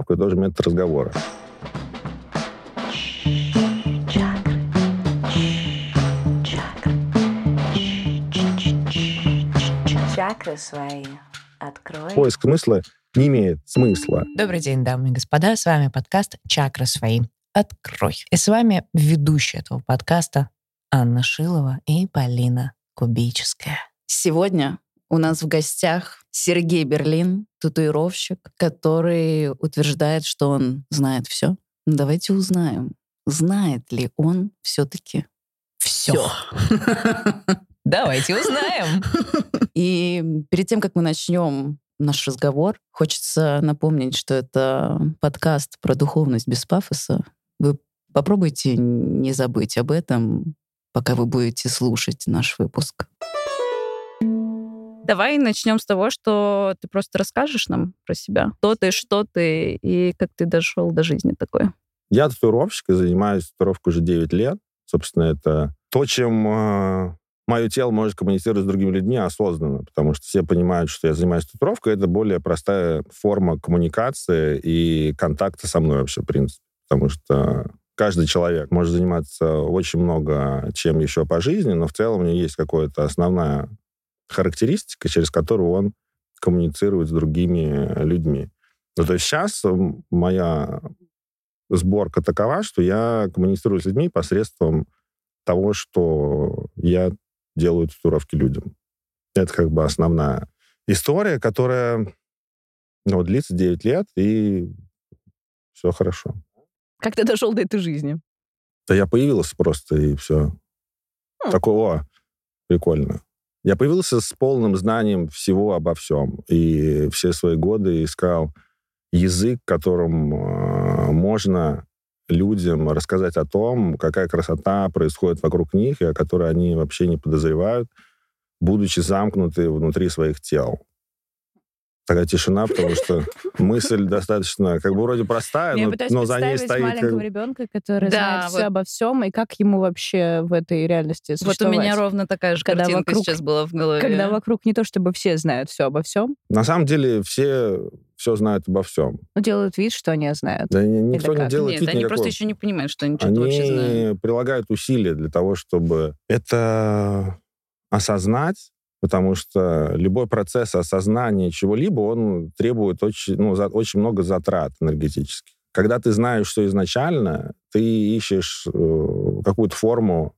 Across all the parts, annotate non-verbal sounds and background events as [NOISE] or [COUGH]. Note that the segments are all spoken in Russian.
татуировка тоже метод разговора. Чакры свои открой. Поиск смысла не имеет смысла. Добрый день, дамы и господа. С вами подкаст «Чакры свои. Открой». И с вами ведущая этого подкаста Анна Шилова и Полина Кубическая. Сегодня у нас в гостях Сергей Берлин, татуировщик, который утверждает, что он знает все. Давайте узнаем, знает ли он все-таки Все. [LAUGHS] Давайте узнаем. [LAUGHS] И перед тем, как мы начнем наш разговор, хочется напомнить, что это подкаст про духовность без пафоса. Вы попробуйте не забыть об этом, пока вы будете слушать наш выпуск. Давай начнем с того, что ты просто расскажешь нам про себя. Кто ты, что ты и как ты дошел до жизни такой. Я татуировщик и занимаюсь татуировкой уже 9 лет. Собственно, это то, чем э, мое тело может коммуницировать с другими людьми осознанно, потому что все понимают, что я занимаюсь татуировкой, это более простая форма коммуникации и контакта со мной вообще, в принципе. Потому что каждый человек может заниматься очень много чем еще по жизни, но в целом у него есть какая-то основная характеристика, через которую он коммуницирует с другими людьми. Ну, то есть сейчас моя сборка такова, что я коммуницирую с людьми посредством того, что я делаю татуировки людям. Это как бы основная история, которая ну, длится 9 лет, и все хорошо. Как ты дошел до этой жизни? Да я появился просто, и все. Хм. Такого прикольно. Я появился с полным знанием всего обо всем. И все свои годы искал язык, которым э, можно людям рассказать о том, какая красота происходит вокруг них, и о которой они вообще не подозревают, будучи замкнуты внутри своих тел. Такая тишина, потому что [LAUGHS] мысль достаточно, как бы вроде простая, Я но, пытаюсь но за ней стоит... маленького ребенка, который Да, знает вот. все обо всем, и как ему вообще в этой реальности Вот у существовать. меня ровно такая же Когда картинка вокруг- сейчас была в голове. Когда вокруг не то, чтобы все знают все обо всем, На самом деле все все знают обо всем. но делают вид, что они знают. Да ни- никто не делает Нет, вид они никакого. просто еще не понимают, что они что-то вообще знают. Они прилагают усилия для того, чтобы это осознать, потому что любой процесс осознания чего-либо, он требует очень, ну, за- очень много затрат энергетических. Когда ты знаешь все изначально, ты ищешь э, какую-то форму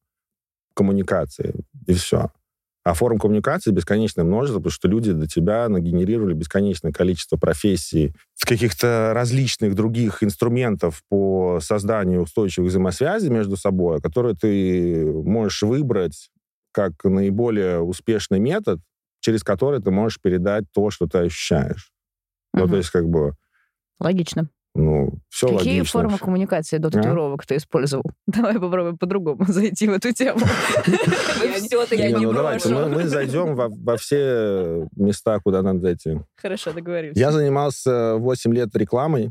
коммуникации, и все. А форм коммуникации бесконечное множество, потому что люди до тебя нагенерировали бесконечное количество профессий, каких-то различных других инструментов по созданию устойчивых взаимосвязей между собой, которые ты можешь выбрать как наиболее успешный метод, через который ты можешь передать то, что ты ощущаешь. Ну, Мгм. то есть, как бы, Логично. ну, все Какие логично. формы коммуникации до А? татуировок ты использовал? [LAUGHS] Давай попробуем по-другому [LAUGHS] зайти в эту тему. [LAUGHS] всё-таки Не, не ну давайте, мы, зайдем во, все места, куда надо зайти. Хорошо, договорились. Я занимался 8 лет рекламой,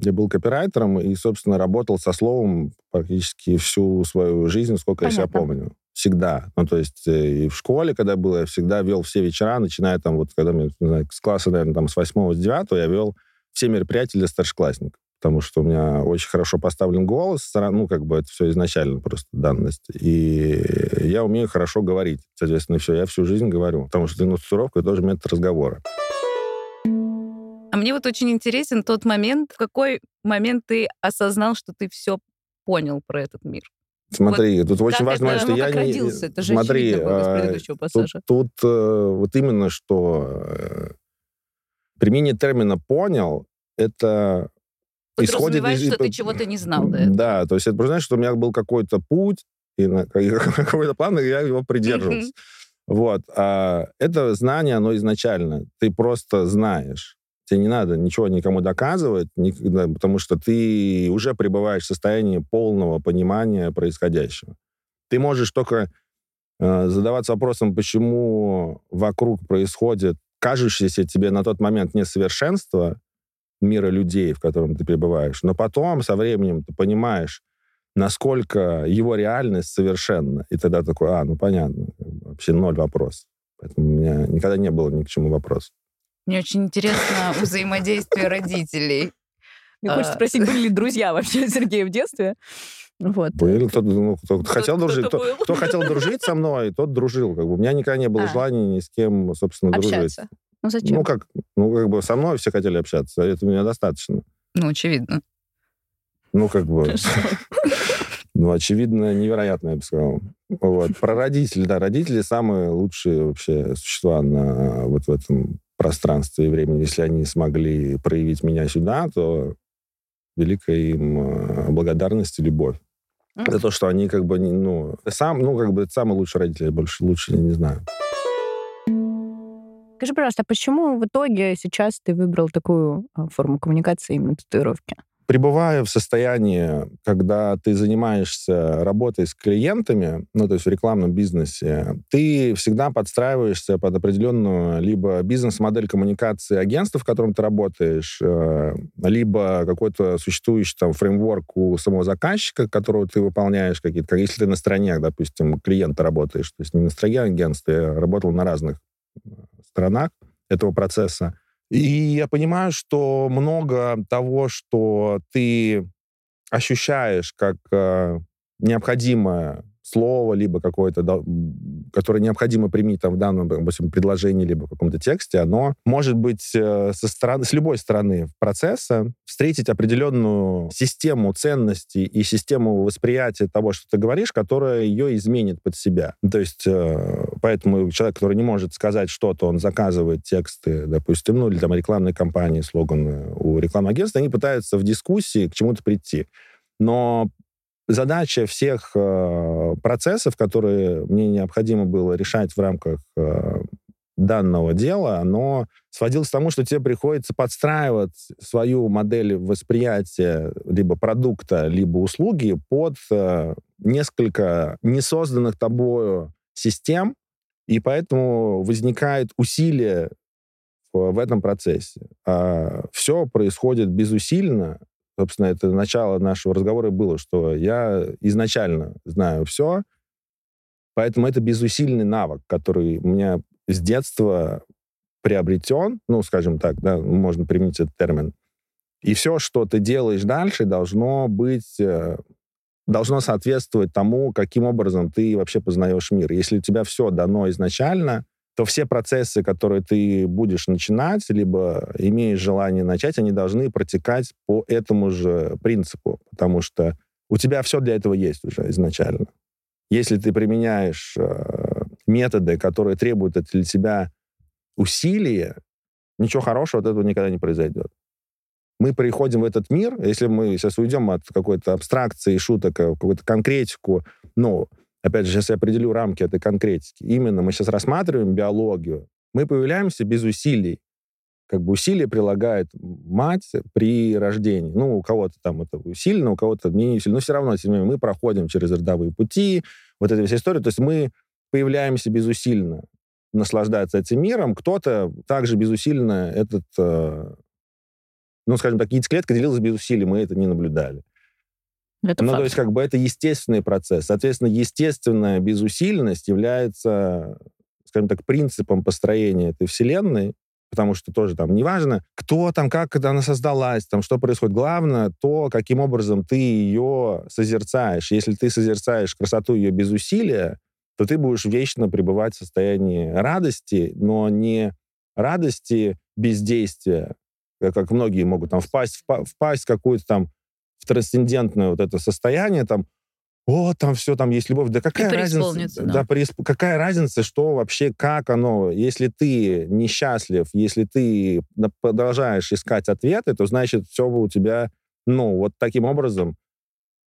я был копирайтером и, собственно, работал со словом практически всю свою жизнь, сколько я себя помню. Всегда. Ну, то есть э, и в школе, когда был, я всегда вел все вечера, начиная там, вот, когда мне, не знаю, с класса, наверное, там, с 8 с 9 я вел все мероприятия для старшеклассников. Потому что у меня очень хорошо поставлен голос, ну, как бы это все изначально просто данность. И я умею хорошо говорить. Соответственно, все, я всю жизнь говорю. Потому что татуировка — это тоже метод разговора. А мне вот очень интересен тот момент, в какой момент ты осознал, что ты все понял про этот мир. Смотри, тут очень важно, это- что ну, я не... родился? Это же Смотри, а, тут, тут, э, вот именно что э, применение термина «понял» — это исходит из... что ты чего-то не знал до этого. Да, то есть это знаешь, что у меня был какой-то путь, и на- [LAUGHS] какой-то план, и я его придерживался. Вот. А это знание, оно изначально. Ты просто знаешь. Тебе не надо ничего никому доказывать, ни- да, потому что ты уже пребываешь в состоянии полного понимания происходящего. Ты можешь только э, задаваться вопросом, почему вокруг происходит кажущееся тебе на тот момент несовершенство мира людей, в котором ты пребываешь. Но потом, со временем, ты понимаешь, насколько его реальность совершенна. И тогда такой, а, ну понятно, вообще ноль вопрос. Поэтому у меня никогда не было ни к чему вопроса. Мне очень интересно взаимодействие родителей. Мне хочется А, спросить, были ли друзья вообще Сергея в детстве? Вот. Был кто, ну, кто хотел кто-то дружить, кто, кто хотел дружить со мной, тот дружил. Как бы. У меня никогда не было А. желания ни с кем, собственно, дружить. Общаться. Ну зачем? Ну как, ну, как бы со мной все хотели общаться, это меня достаточно. Ну, очевидно. Ну, как бы, [LAUGHS] ну, очевидно, невероятно, я бы сказал. Вот. Про родителей, да, родители самые лучшие вообще существа на вот в этом пространстве и времени. Если они смогли проявить меня сюда, то великая им э, благодарность и любовь. За то, что они как бы, ну, сам, ну, как бы, лучший родитель, я больше лучше не знаю. Скажи, пожалуйста, а почему в итоге сейчас ты выбрал такую а, форму коммуникации именно татуировки? Пребывая в состоянии, когда ты занимаешься работой с клиентами, ну, то есть в рекламном бизнесе, ты всегда подстраиваешься под определенную либо бизнес-модель коммуникации агентства, в котором ты работаешь, э, либо какой-то существующий там фреймворк у самого заказчика, которого ты выполняешь какие-то, как если ты на стороне, допустим, клиента работаешь, то есть не на стороне агентства, я работал на разных э, сторонах этого процесса. И я понимаю, что много того, что ты ощущаешь как э, необходимое слово, либо какое-то, да, которое необходимо применить там, в данном, допустим, предложении, либо в каком-то тексте, оно может быть э, со стороны, с любой стороны процесса встретить определенную систему ценностей и систему восприятия того, что ты говоришь, которая ее изменит под себя. То есть э, поэтому человек, который не может сказать что-то, он заказывает тексты, допустим, ну или там рекламные кампании, слоганы у рекламного агентства, они пытаются в дискуссии к чему-то прийти. Но задача всех э, процессов, которые мне необходимо было решать в рамках э, данного дела, оно сводилось к тому, что тебе приходится подстраивать свою модель восприятия либо продукта, либо услуги под э, несколько несозданных тобою систем, и поэтому возникает усилие в, этом процессе. А все происходит безусильно, собственно, это начало нашего разговора было, что я изначально знаю все, поэтому это безусильный навык, который у меня с детства приобретен, ну, скажем так, да, можно применить этот термин. И все, что ты делаешь дальше, должно быть, э, должно соответствовать тому, каким образом ты вообще познаешь мир. Если у тебя все дано изначально, то все процессы, которые ты будешь начинать, либо имеешь желание начать, они должны протекать по этому же принципу, потому что у тебя все для этого есть уже изначально. Если ты применяешь э, методы, которые требуют от тебя усилия, ничего хорошего от этого никогда не произойдет. Мы приходим в этот мир, если мы сейчас уйдем от какой-то абстракции, шуток, в какую-то конкретику, ну, опять же, сейчас я определю рамки этой конкретики. Именно мы сейчас рассматриваем биологию. Мы появляемся без усилий. Как бы усилия прилагает мать при рождении. Ну, у кого-то там это усиленно, у кого-то менее усиленно. Но все равно, тем не менее, мы проходим через родовые пути, вот эта вся история. То есть мы появляемся безусильно наслаждаться этим миром. Кто-то также безусильно этот, э, ну, скажем так, яйцеклетка делилась без усилий, мы это не наблюдали. Это ну, факт. то есть, как бы это естественный процесс. Соответственно, естественная безусильность является, скажем так, принципом построения этой вселенной, потому что тоже там неважно, кто там, как это она создалась, там, что происходит. Главное то, каким образом ты ее созерцаешь. Если ты созерцаешь красоту ее без усилия, то ты будешь вечно пребывать в состоянии радости, но не радости бездействия, э, как многие могут там впасть, впа- впасть в какую-то там в трансцендентное вот это состояние, там, о, там все, там есть любовь. Да какая разница? преисполниться, да. преисп- Какая разница, что вообще, как оно? Если ты несчастлив, если ты продолжаешь искать ответы, то значит все у тебя, ну, вот таким образом,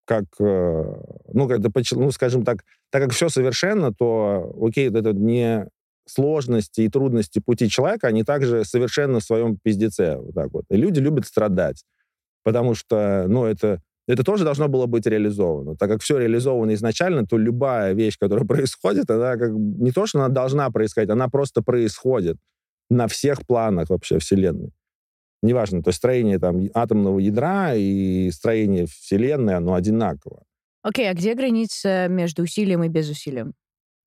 как, э, ну, как, ну, скажем так, так как все совершенно, то, окей, это не сложности и трудности пути человека, они также совершенно в своем пиздеце. Вот так вот. И люди любят страдать, потому что, ну, это, это тоже должно было быть реализовано. Так как все реализовано изначально, то любая вещь, которая [LAUGHS] происходит, она как не то, что она должна происходить, она просто происходит на всех планах вообще Вселенной. Неважно, то есть строение там атомного ядра и строение Вселенной, оно одинаково. Окей, а где граница между усилием и безусилием?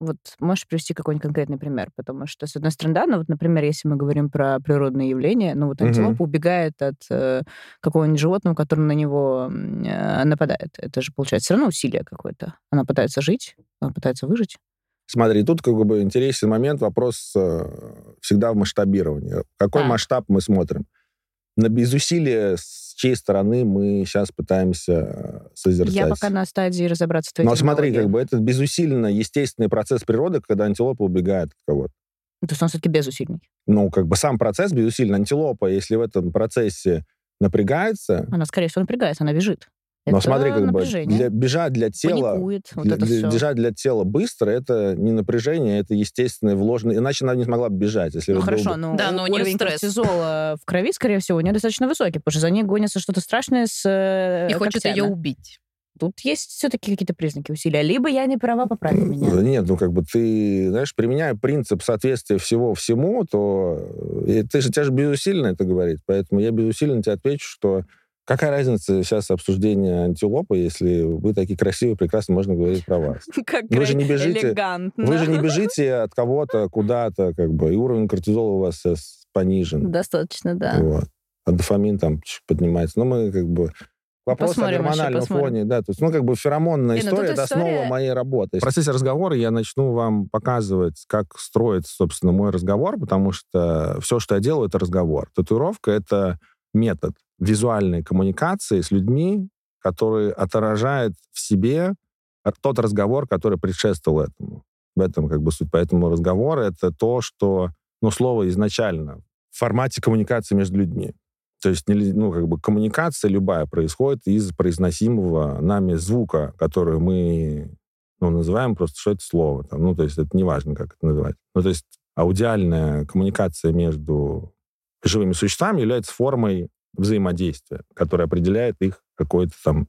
Вот можешь привести какой-нибудь конкретный пример? Потому что, с одной стороны, да, ну вот, например, если мы говорим про природные явления, ну вот антилопа убегает от э, какого-нибудь животного, которое на него э, нападает. Это же, получается, все равно усилие какое-то. Она пытается жить, она пытается выжить. Смотри, тут как бы интересный момент, вопрос э, всегда в масштабировании. Какой Так. масштаб мы смотрим? На без усилия с чьей стороны мы сейчас пытаемся э, созерцать. Я пока на стадии разобраться в твоей Но смотри, как бы это безусильно естественный процесс природы, когда антилопа убегает от кого-то. То есть он все-таки безусильный. Ну, как бы сам процесс безусильно. Антилопа, если в этом процессе напрягается, Она, скорее всего, напрягается, она бежит. Но Это смотри, как бы напряжение. для- бежать для тела... Паникует, вот для- это для- все. бежать для тела быстро это не напряжение, это естественное вложенное. Иначе она не смогла бы бежать, если Ну бы хорошо, бы- но Да, но у уровень стресс. кортизола в крови, скорее всего, у нее достаточно высокий, потому что за ней гонится что-то страшное с э, И хочет когтями. ее убить. Тут есть все-таки какие-то признаки усилия. Либо я не права, поправь меня. Нет, ну как бы ты, знаешь, применяя принцип соответствия всего всему, то э, ты же, тебя же безусильно это говорить. Поэтому я безусильно тебе отвечу, что какая разница сейчас обсуждения антилопы, если вы такие красивые, прекрасно можно говорить про вас. [LAUGHS] Как Вы же не бежите- элегантно. Вы же не бежите от кого-то куда-то, как бы, и уровень кортизола у вас сейчас понижен. Достаточно, да. Вот. А дофамин там поднимается. Но мы как бы... Вопрос Посмотрим о еще, гормональном посмотрим. фоне, да, то есть, ну, как бы феромонная Не, ну, история, это история- основа моей работы. В процессе разговора я начну вам показывать, как строится, собственно, мой разговор, потому что все, что я делаю, это разговор. Татуировка — это метод визуальной коммуникации с людьми, который отражает в себе тот разговор, который предшествовал этому. В этом как бы суть. Поэтому разговор — это то, что, ну, слово изначально в формате коммуникации между людьми. То есть, ну, как бы коммуникация любая происходит из произносимого нами звука, который мы, ну, называем просто, что это слово. Там, ну, то есть это неважно, как это называть. Ну, то есть аудиальная коммуникация между живыми существами является формой взаимодействия, которая определяет их какой-то там...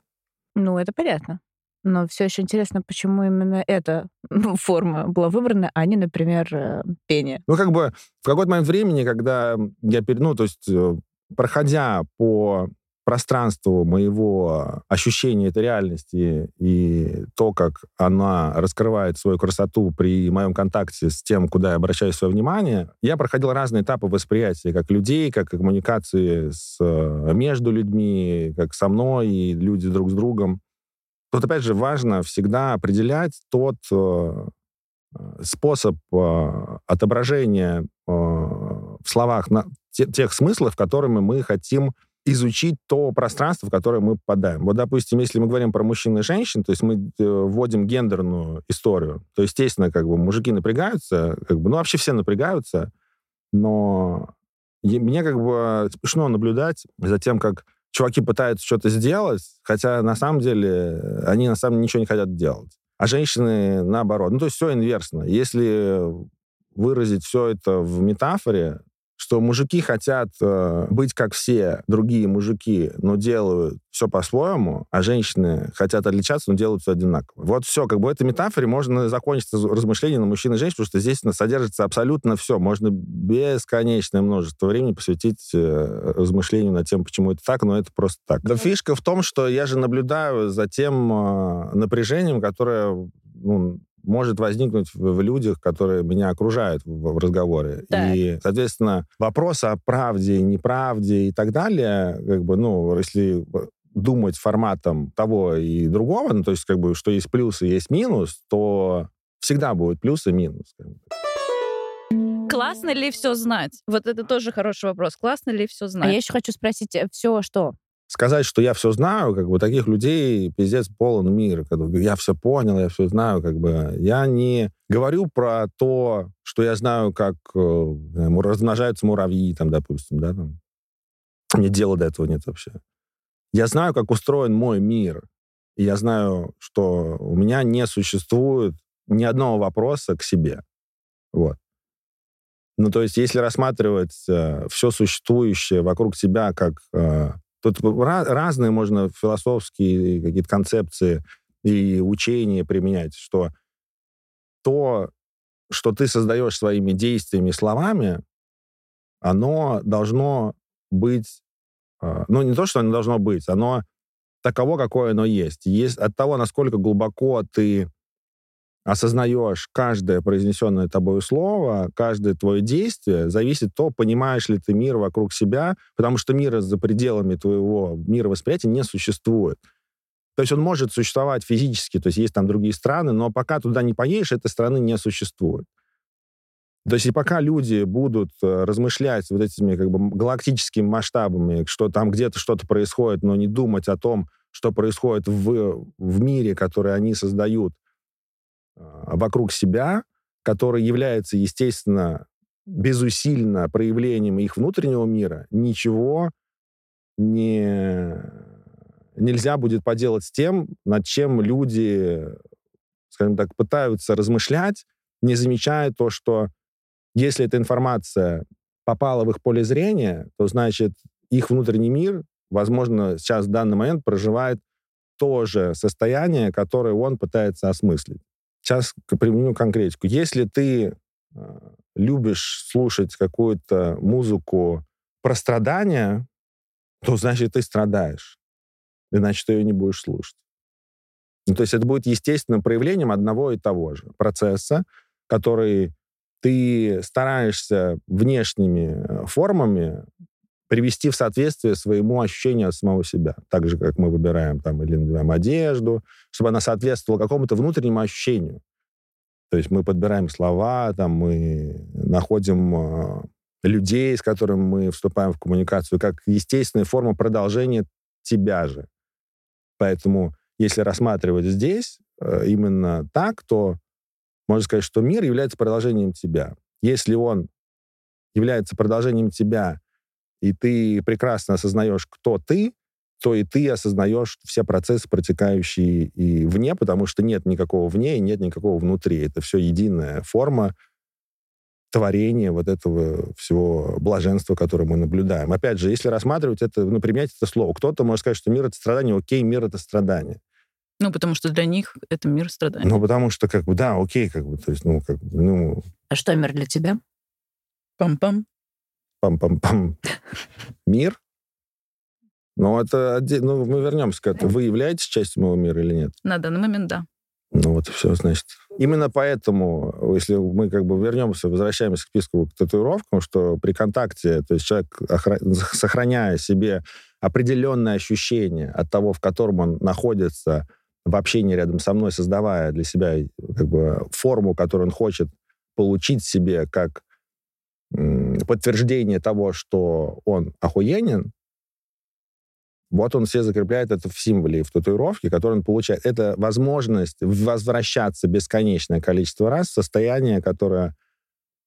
Ну, это понятно. Но все еще интересно, почему именно эта ну, форма была выбрана, а не, например, э, пение. Ну, как бы в какой-то момент времени, когда я, ну, то есть, э, проходя по пространству моего ощущения этой реальности и то, как она раскрывает свою красоту при моем контакте с тем, куда я обращаю свое внимание, я проходил разные этапы восприятия как людей, как коммуникации с, э, между людьми, как со мной и люди друг с другом. Тут, опять же, важно всегда определять тот э, способ э, отображения э, в словах на, те- тех смыслов, которыми мы хотим изучить то пространство, в которое мы попадаем. Вот, допустим, если мы говорим про мужчин и женщин, то есть мы э, вводим гендерную историю, то, естественно, как бы мужики напрягаются, как бы, ну, вообще все напрягаются, но мне как бы смешно наблюдать за тем, как чуваки пытаются что-то сделать, хотя на самом деле они на самом деле ничего не хотят делать. А женщины наоборот. Ну, то есть все инверсно. Если выразить все это в метафоре, что мужики хотят э, быть как все другие мужики, но делают все по-своему, а женщины хотят отличаться, но делают все одинаково. Вот все, как бы в этой метафоре можно закончить раз- размышление на мужчин и женщин, потому что здесь содержится абсолютно все. Можно бесконечное множество времени посвятить э, размышлению над тем, почему это так, но это просто так. Да фишка в том, что я же наблюдаю за тем э, напряжением, которое ну, может возникнуть в, в людях, которые меня окружают в, в разговоре. Так. И, соответственно, вопрос о правде, неправде и так далее, как бы, ну, если думать форматом того и другого, ну, то есть, как бы, что есть плюс и есть минус, то всегда будет плюс и минус. как бы. Классно ли все знать? Вот это тоже хороший вопрос. Классно ли все А знать? я еще хочу спросить, все что? Сказать, что я все знаю, как бы таких людей пиздец полон мир. Когда я все понял, я все знаю, как бы я не говорю про то, что я знаю, как э, размножаются муравьи, там, допустим, да, там. Мне дела до этого нет вообще. Я знаю, как устроен мой мир. И я знаю, что у меня не существует ни одного вопроса к себе. Вот. Ну, то есть, если рассматривать все существующее вокруг тебя как... э, тут разные можно философские какие-то концепции и учения применять, что то, что ты создаешь своими действиями словами, оно должно быть... э, ну, не то, что оно должно быть, оно таково, какое оно есть. есть от того, насколько глубоко ты осознаешь каждое произнесенное тобой слово, каждое твое действие, зависит то, понимаешь ли ты мир вокруг себя, потому что мира за пределами твоего мировосприятия не существует. То есть он может существовать физически, то есть есть там другие страны, но пока туда не поедешь, этой страны не существует. То есть и пока люди будут э, размышлять вот этими как бы галактическими масштабами, что там где-то что-то происходит, но не думать о том, что происходит в, в мире, который они создают вокруг себя, который является, естественно, безусильно проявлением их внутреннего мира, ничего не, нельзя будет поделать с тем, над чем люди, скажем так, пытаются размышлять, не замечая то, что если эта информация попала в их поле зрения, то значит их внутренний мир, возможно, сейчас в данный момент проживает то же состояние, которое он пытается осмыслить. Сейчас применю конкретику. Если ты э, любишь слушать какую-то музыку про страдания, то значит ты страдаешь. Иначе ты ее не будешь слушать. Ну, то есть это будет естественным проявлением одного и того же процесса, который ты стараешься внешними э, формами привести в соответствие своему ощущению от самого себя. Так же, как мы выбираем там или надеваем одежду, чтобы она соответствовала какому-то внутреннему ощущению. То есть мы подбираем слова, там мы находим э, людей, с которыми мы вступаем в коммуникацию, как естественная форма продолжения тебя же. Поэтому, если рассматривать здесь э, именно так, то можно сказать, что мир является продолжением тебя. Если он является продолжением тебя, и ты прекрасно осознаешь, кто ты, то и ты осознаешь все процессы, протекающие и вне, потому что нет никакого вне и нет никакого внутри. Это все единая форма творения вот этого всего блаженства, которое мы наблюдаем. Опять же, если рассматривать это, ну, применять это слово, кто-то может сказать, что мир — это страдание, окей, мир — это страдание. Ну, потому что для них это мир страданий. Ну, потому что, как бы, да, окей, как бы, то есть, ну, как бы, ну... А что мир для тебя? Пам-пам. Пам-пам-пам. Мир? Ну, это... Ну, мы вернемся к этому. Вы являетесь частью моего мира или нет? На данный момент, да. Ну, вот и все, значит. Именно поэтому, если мы как бы вернемся, возвращаемся к списку к татуировкам, что при контакте, то есть человек, сохраняя себе определенное ощущение от того, в котором он находится, в общении рядом со мной, создавая для себя как бы, форму, которую он хочет получить себе как подтверждение того, что он охуенен, вот он все закрепляет это в символе и в татуировке, который он получает. Это возможность возвращаться бесконечное количество раз в состояние, которое...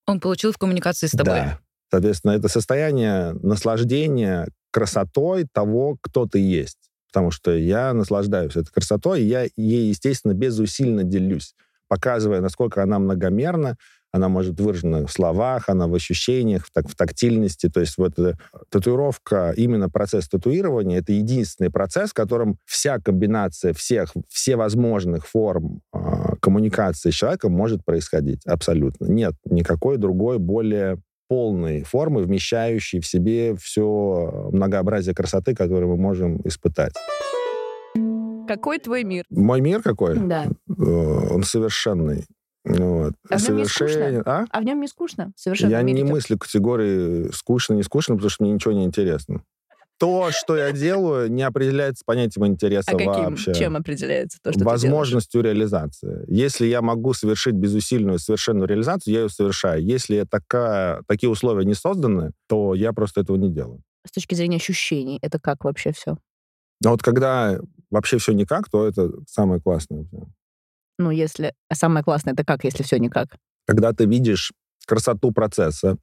Он получил в коммуникации с тобой. Да. Соответственно, это состояние наслаждения красотой того, кто ты есть потому что я наслаждаюсь этой красотой, и я ей, естественно, безусильно делюсь, показывая, насколько она многомерна, она может выражена в словах, она в ощущениях, в, так, в тактильности. То есть вот э, татуировка, именно процесс татуирования, это единственный процесс, в котором вся комбинация всех, все возможных форм э, коммуникации с человеком может происходить. Абсолютно. Нет никакой другой, более полной формы, вмещающей в себе все многообразие красоты, которое мы можем испытать. Какой твой мир? Мой мир какой? Да. Э, он совершенный. Вот. А в скучно? А? а в нем не скучно? Совершенно. Я не мыслю категории скучно, не скучно, потому что мне ничего не интересно то, что я делаю, не определяется понятием интереса а каким, вообще. чем определяется то, что Возможностью реализации. Если я могу совершить безусильную совершенную реализацию, я ее совершаю. Если такая, такие условия не созданы, то я просто этого не делаю. С точки зрения ощущений, это как вообще все? Но вот когда вообще все никак, то это самое классное. Ну, если... А самое классное, это как, если все никак? Когда ты видишь красоту процесса,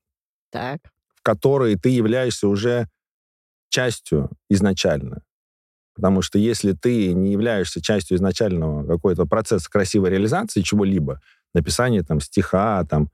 так. в которой ты являешься уже частью изначально. Потому что если ты не являешься частью изначального какой-то процесса красивой реализации чего-либо, написания там стиха, там,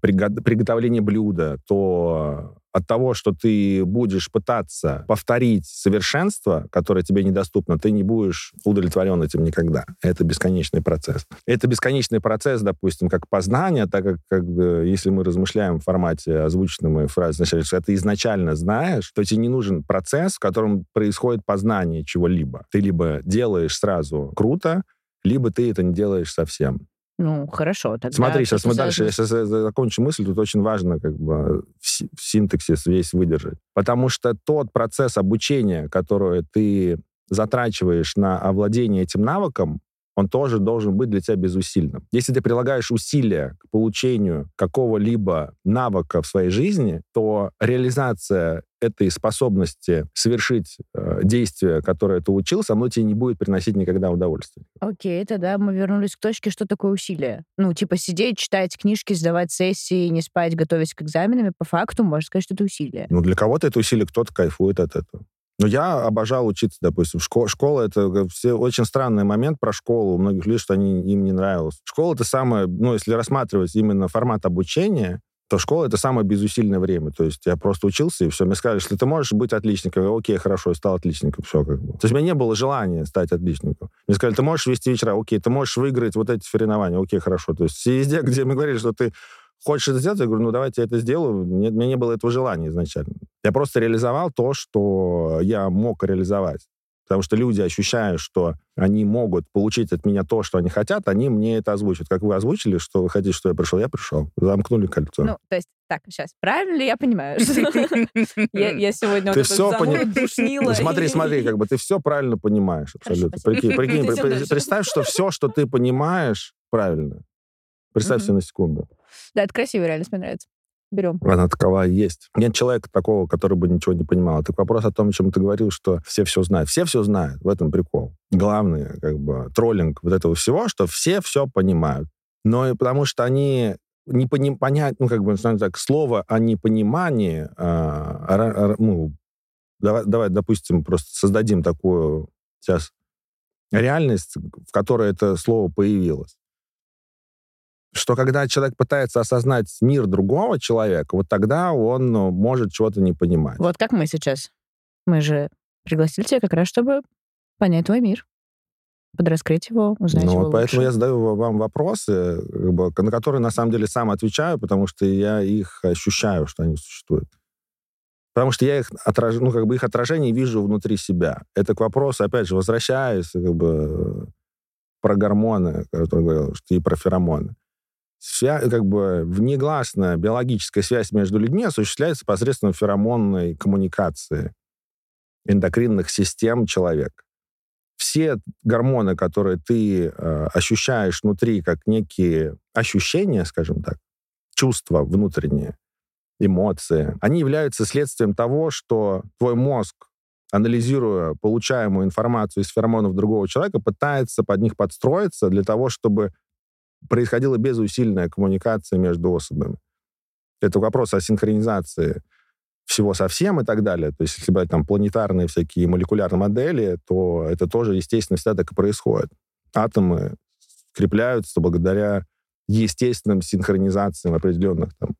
приготовления блюда, то от того, что ты будешь пытаться повторить совершенство, которое тебе недоступно, ты не будешь удовлетворен этим никогда. Это бесконечный процесс. Это бесконечный процесс, допустим, как познание, так как, как если мы размышляем в формате озвученной фразы, значит, что ты изначально знаешь, то тебе не нужен процесс, в котором происходит познание чего-либо. Ты либо делаешь сразу круто, либо ты это не делаешь совсем. Ну, хорошо. Тогда Смотри, сейчас мы дальше, я связано сейчас закончу мысль, тут очень важно как бы в синтаксис весь выдержать. Потому что тот процесс обучения, который ты затрачиваешь на овладение этим навыком, он тоже должен быть для тебя безусильным. Если ты прилагаешь усилия к получению какого-либо навыка в своей жизни, то реализация этой способности совершить э, действие, которое ты учился, оно тебе не будет приносить никогда удовольствия. Окей, тогда мы вернулись к точке, что такое усилие. Ну, типа сидеть, читать книжки, сдавать сессии, не спать, готовясь к экзаменам, по факту можно сказать, что это усилие. Ну, для кого-то это усилие, кто-то кайфует от этого. Но я обожал учиться, допустим, в школе. Школа — это как все очень странный момент про школу. У многих людей, что они, им не нравилось. Школа — это самое, ну, если рассматривать именно формат обучения, то школа — это самое безусильное время. То есть я просто учился, и все. Мне сказали, что ты можешь быть отличником. Я, окей, хорошо, я стал отличником. Все как бы. То есть у меня не было желания стать отличником. Мне сказали, ты можешь вести вечера. Окей, ты можешь выиграть вот эти соревнования. Окей, хорошо. То есть везде, где мы говорили, что ты хочешь это сделать, я говорю, ну давайте я это сделаю. Нет, у меня не было этого желания изначально. Я просто реализовал то, что я мог реализовать. Потому что люди ощущают, что они могут получить от меня то, что они хотят, они мне это озвучат. Как вы озвучили, что вы хотите, что я пришел, я пришел. Замкнули кольцо. Ну, то есть, так, сейчас, правильно ли я понимаю? [LAUGHS] Я сегодня Ты пони- душнила. Ну, смотри, смотри, как бы ты все правильно понимаешь абсолютно. Прикинь, [LAUGHS] представь, что все, что ты понимаешь, правильно. Представь себе на секунду. Да, это красиво, реально, мне нравится. Берем. Она такова и есть. Нет человека такого, который бы ничего не понимал. Так вопрос о том, о чем ты говорил, что все все знают. Все все знают. В этом прикол. Главный, как бы, троллинг вот этого всего, что все все понимают. Но и потому что они не пони- понять, ну, как бы, так, слово о непонимании, а, ра- ра- ну, давай, давай, допустим, просто создадим такую сейчас реальность, в которой это слово появилось. Что когда человек пытается осознать мир другого человека, вот тогда он ну, может чего-то не понимать. Вот как мы сейчас. Мы же пригласили тебя как раз, чтобы понять твой мир, подраскрыть его, узнать Ну, его поэтому лучше. я задаю ва- вам вопросы, бы, на которые на самом деле сам отвечаю, потому что я их ощущаю, что они существуют. Потому что я их, отраж... ну, как бы их отражение вижу внутри себя. Это к вопросу, опять же, возвращаюсь как бы, про гормоны, которые говорил, что и про феромоны. Вся, как бы, внегласная биологическая связь между людьми осуществляется посредством феромонной коммуникации эндокринных систем человека. Все гормоны, которые ты э, ощущаешь внутри как некие ощущения, скажем так, чувства внутренние, эмоции, они являются следствием того, что твой мозг, анализируя получаемую информацию из феромонов другого человека, пытается под них подстроиться для того, чтобы происходила безусильная коммуникация между особами. Это вопрос о синхронизации всего со всем и так далее. То есть, если брать там планетарные всякие молекулярные модели, то это тоже, естественно, всегда так и происходит. Атомы скрепляются благодаря естественным синхронизациям определенных там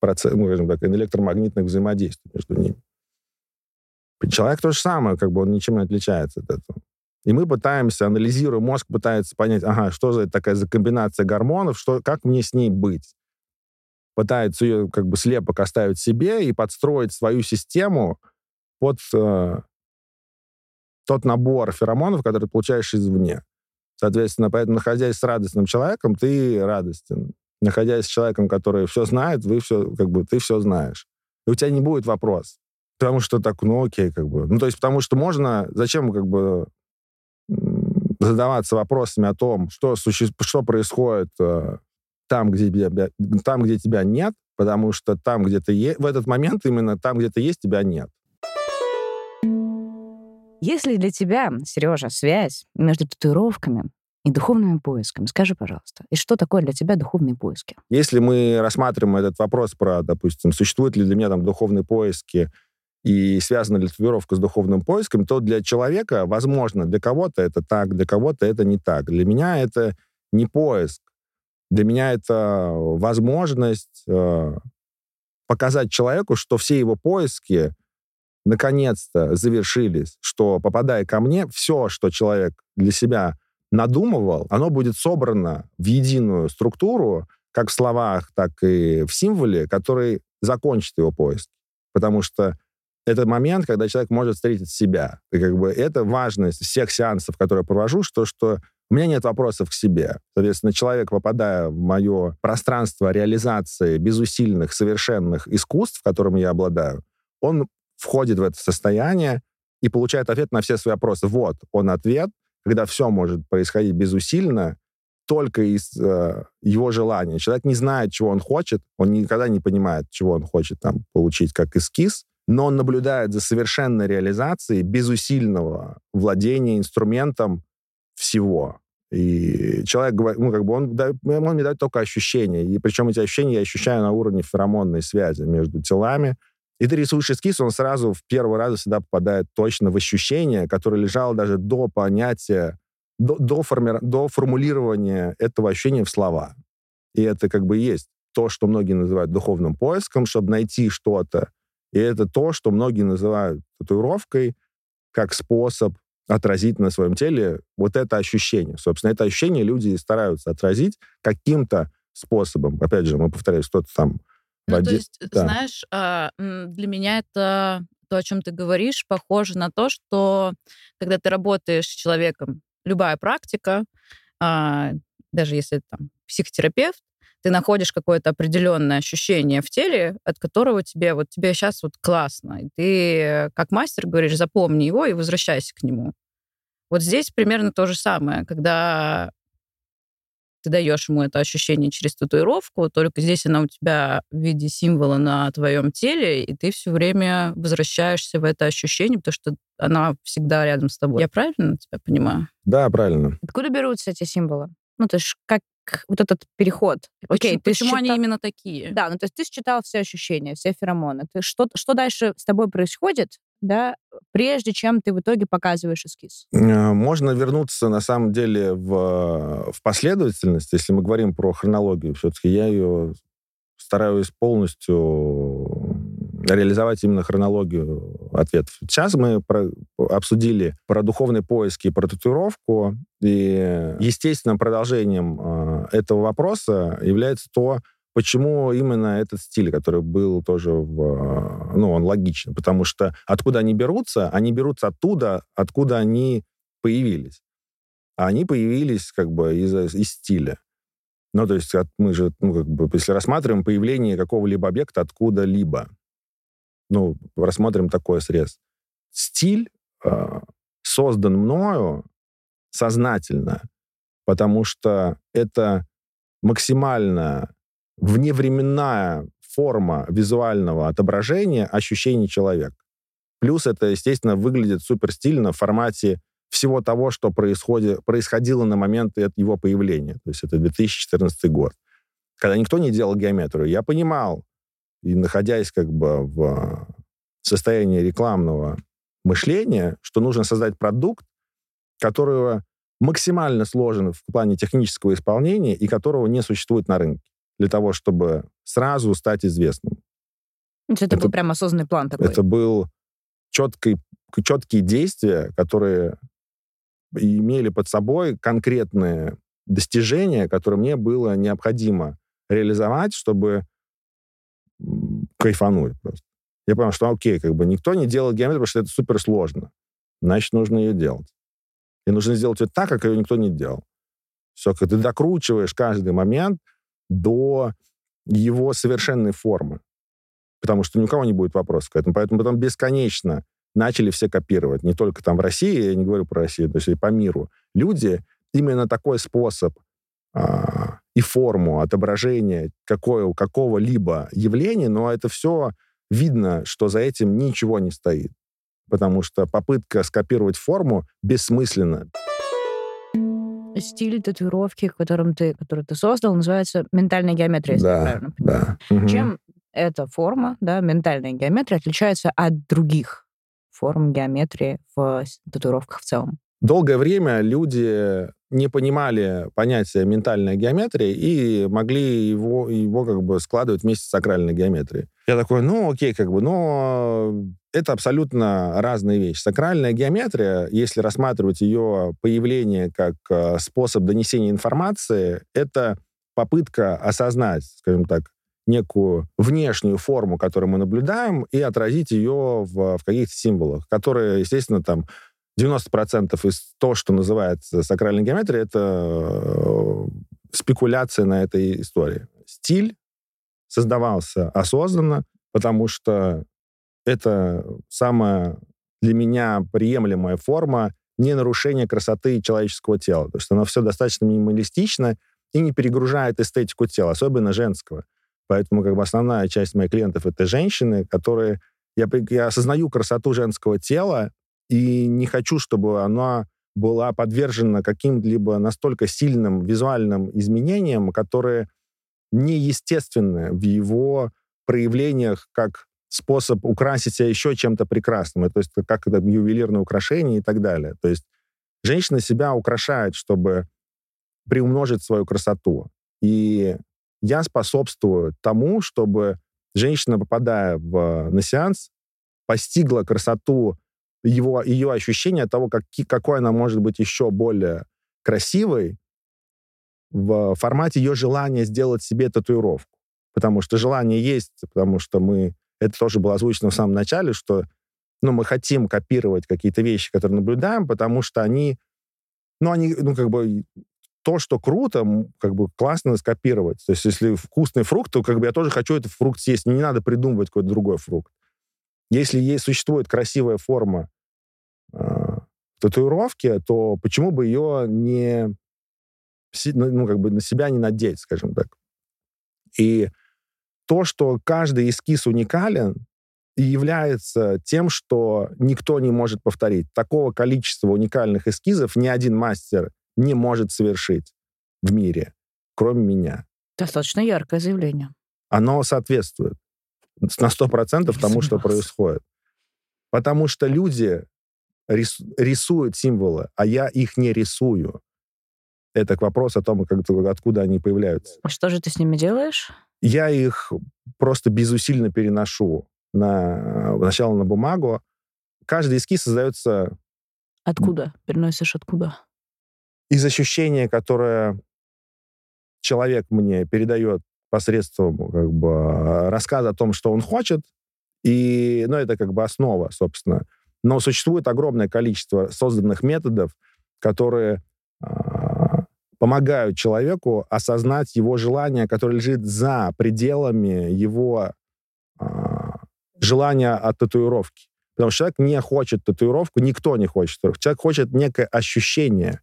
процессов, ну, скажем так, электромагнитных взаимодействий между ними. Человек то же самое, как бы он ничем не отличается от этого. И мы пытаемся, анализируя, мозг пытается понять, ага, что за такая за комбинация гормонов, что, как мне с ней быть пытается ее как бы слепок оставить себе и подстроить свою систему под э, тот набор феромонов, который ты получаешь извне. Соответственно, поэтому, находясь с радостным человеком, ты радостен. Находясь с человеком, который все знает, вы все, как бы, ты все знаешь. И у тебя не будет вопрос. Потому что так, ну окей, как бы. Ну, то есть потому что можно... Зачем как бы задаваться вопросами о том, что, суще... что происходит э, там, где тебя, там, где тебя нет, потому что там, где ты есть, в этот момент именно там, где ты есть, тебя нет. Если для тебя, Сережа, связь между татуировками и духовными поисками, скажи, пожалуйста, и что такое для тебя духовные поиски? Если мы рассматриваем этот вопрос про, допустим, существуют ли для меня там духовные поиски и связана ли татуировка с духовным поиском, то для человека, возможно, для кого-то это так, для кого-то это не так. Для меня это не поиск. Для меня это возможность э, показать человеку, что все его поиски наконец-то завершились, что, попадая ко мне, все, что человек для себя надумывал, оно будет собрано в единую структуру, как в словах, так и в символе, который закончит его поиск. Потому что это момент, когда человек может встретить себя. И как бы это важность всех сеансов, которые я провожу, что, что у меня нет вопросов к себе. Соответственно, человек, попадая в мое пространство реализации безусильных, совершенных искусств, которым я обладаю, он входит в это состояние и получает ответ на все свои вопросы. Вот он ответ, когда все может происходить безусильно, только из э, его желания. Человек не знает, чего он хочет, он никогда не понимает, чего он хочет там получить как эскиз, но он наблюдает за совершенной реализацией безусильного владения инструментом всего. И человек говорит, ну, как бы он, дает, он мне дает только ощущения. И причем эти ощущения я ощущаю на уровне феромонной связи между телами. И ты рисуешь эскиз, он сразу в первый раз всегда попадает точно в ощущение, которое лежало даже до понятия, до, до, форми, до формулирования этого ощущения в слова. И это как бы есть то, что многие называют духовным поиском, чтобы найти что-то. И это то, что многие называют татуировкой, как способ отразить на своем теле вот это ощущение. Собственно, это ощущение люди стараются отразить каким-то способом. Опять же, мы повторяем, что-то там... Ну, воде... то есть, да. знаешь, а, для меня это то, о чем ты говоришь, похоже на то, что когда ты работаешь с человеком, любая практика, а, даже если там психотерапевт, ты находишь какое-то определенное ощущение в теле, от которого тебе вот тебе сейчас вот классно. И ты как мастер говоришь, запомни его и возвращайся к нему. Вот здесь примерно то же самое, когда ты даешь ему это ощущение через татуировку, только здесь она у тебя в виде символа на твоем теле, и ты все время возвращаешься в это ощущение, потому что она всегда рядом с тобой. Я правильно тебя понимаю? Да, правильно. Откуда берутся эти символы? Ну, то есть как вот этот переход. Окей, почему, ты почему считал... они именно такие? Да, ну то есть ты считал все ощущения, все феромоны. Ты, что, что дальше с тобой происходит, да, прежде чем ты в итоге показываешь эскиз? Э, можно вернуться, на самом деле, в, в последовательность. Если мы говорим про хронологию, все-таки я ее стараюсь полностью реализовать именно хронологию ответов. Сейчас мы про, обсудили про духовные поиски, про татуировку, и естественным продолжением э, этого вопроса является то, почему именно этот стиль, который был тоже в... Ну, он логичен, потому что откуда они берутся? Они берутся оттуда, откуда они появились. А они появились как бы из, из стиля. Ну, то есть мы же, ну, как бы, если рассматриваем появление какого-либо объекта откуда-либо, ну, рассмотрим такой срез. Стиль э, создан мною сознательно, потому что это максимально вневременная форма визуального отображения ощущений человека. Плюс это, естественно, выглядит супер стильно в формате всего того, что происходит, происходило на момент его появления. То есть это 2014 год. Когда никто не делал геометрию, я понимал, и находясь как бы в состоянии рекламного мышления, что нужно создать продукт, которого максимально сложен в плане технического исполнения и которого не существует на рынке для того, чтобы сразу стать известным. Это, это был прям осознанный план такой. Это был четкий, четкие действия, которые имели под собой конкретные достижения, которые мне было необходимо реализовать, чтобы кайфануть просто. Я понял, что окей, как бы никто не делает геометрию, потому что это супер сложно. Значит, нужно ее делать. И нужно сделать ее так, как ее никто не делал. Все, ты докручиваешь каждый момент до его совершенной формы. Потому что ни у кого не будет вопросов к этому. Поэтому потом бесконечно начали все копировать. Не только там в России, я не говорю про Россию, то есть и по миру. Люди именно такой способ а, и форму отображения какое, какого-либо явления, но это все видно, что за этим ничего не стоит. Потому что попытка скопировать форму бессмысленна. Стиль татуировки, которым ты, который ты создал, называется ментальная геометрия, если да, правильно понимаю. Да. Чем эта форма, да, ментальная геометрия, отличается от других форм геометрии в татуировках в целом? Долгое время люди не понимали понятия ментальная геометрия и могли его, его как бы складывать вместе с сакральной геометрией. Я такой, ну окей, как бы, но это абсолютно разные вещи. Сакральная геометрия, если рассматривать ее появление как э, способ донесения информации, это попытка осознать, скажем так, некую внешнюю форму, которую мы наблюдаем, и отразить ее в, в каких-то символах, которые, естественно, там 90% из то, что называется сакральной геометрией, это э, спекуляция на этой истории. Стиль создавался осознанно, потому что это самая для меня приемлемая форма не нарушения красоты человеческого тела. То есть оно все достаточно минималистично и не перегружает эстетику тела, особенно женского. Поэтому как бы основная часть моих клиентов — это женщины, которые... Я, я осознаю красоту женского тела и не хочу, чтобы она была подвержена каким-либо настолько сильным визуальным изменениям, которые неестественны в его проявлениях как способ украсить себя еще чем-то прекрасным. То есть как это ювелирное украшение и так далее. То есть женщина себя украшает, чтобы приумножить свою красоту. И я способствую тому, чтобы женщина, попадая в, на сеанс, постигла красоту его, ее ощущения того, как, какой она может быть еще более красивой в формате ее желания сделать себе татуировку. Потому что желание есть, потому что мы... Это тоже было озвучено в самом начале, что ну, мы хотим копировать какие-то вещи, которые наблюдаем, потому что они, ну, они, ну, как бы, то, что круто, как бы классно скопировать. То есть, если вкусный фрукт, то как бы я тоже хочу этот фрукт съесть. Мне не надо придумывать какой-то другой фрукт. Если есть, существует красивая форма э, татуировки, то почему бы ее не ну, ну, как бы на себя не надеть, скажем так. И то, что каждый эскиз уникален, и является тем, что никто не может повторить. Такого количества уникальных эскизов ни один мастер не может совершить в мире, кроме меня. Достаточно яркое заявление. Оно соответствует на 100% тому, что происходит. Потому что люди рис, рисуют символы, а я их не рисую. Это к вопросу о том, как, откуда они появляются. А что же ты с ними делаешь? Я их просто безусильно переношу на, сначала на бумагу. Каждый эскиз создается... Откуда? Переносишь откуда? Из ощущения, которое человек мне передает посредством как бы, рассказа о том, что он хочет, и, ну, это как бы основа, собственно. Но существует огромное количество созданных методов, которые э, помогают человеку осознать его желание, которое лежит за пределами его э, желания от татуировки. Потому что человек не хочет татуировку, никто не хочет татуировку. Человек хочет некое ощущение,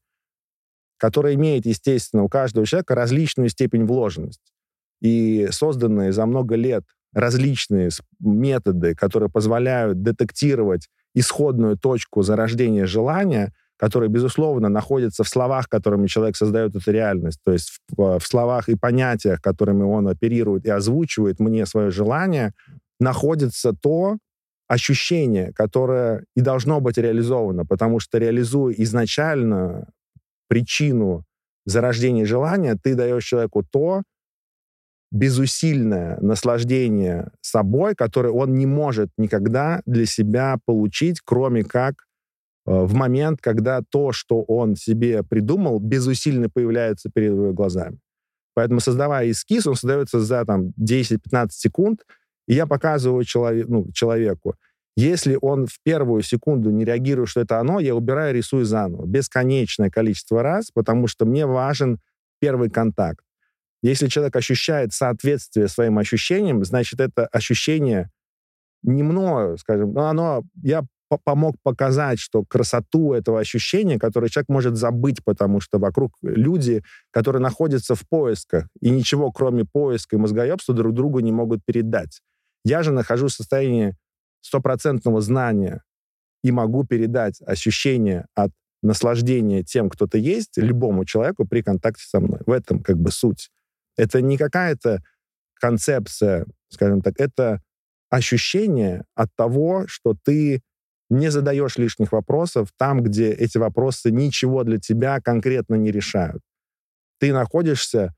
которое имеет, естественно, у каждого человека различную степень вложенности и созданные за много лет различные методы, которые позволяют детектировать исходную точку зарождения желания, которая, безусловно, находится в словах, которыми человек создает эту реальность, то есть в, в словах и понятиях, которыми он оперирует и озвучивает мне свое желание, находится то ощущение, которое и должно быть реализовано, потому что реализуя изначально причину зарождения желания, ты даешь человеку то, безусильное наслаждение собой, которое он не может никогда для себя получить, кроме как э, в момент, когда то, что он себе придумал, безусильно появляется перед его глазами. Поэтому, создавая эскиз, он создается за там, 10-15 секунд, и я показываю человек, ну, человеку, если он в первую секунду не реагирует, что это оно, я убираю, рисую заново. Бесконечное количество раз, потому что мне важен первый контакт. Если человек ощущает соответствие своим ощущениям, значит, это ощущение не мною, скажем, но оно, я помог показать, что красоту этого ощущения, которое человек может забыть, потому что вокруг люди, которые находятся в поисках, и ничего, кроме поиска и мозгоебства, друг другу не могут передать. Я же нахожусь в состоянии стопроцентного знания и могу передать ощущение от наслаждения тем, кто-то есть, любому человеку при контакте со мной. В этом как бы суть. Это не какая-то концепция, скажем так, это ощущение от того, что ты не задаешь лишних вопросов там, где эти вопросы ничего для тебя конкретно не решают. Ты находишься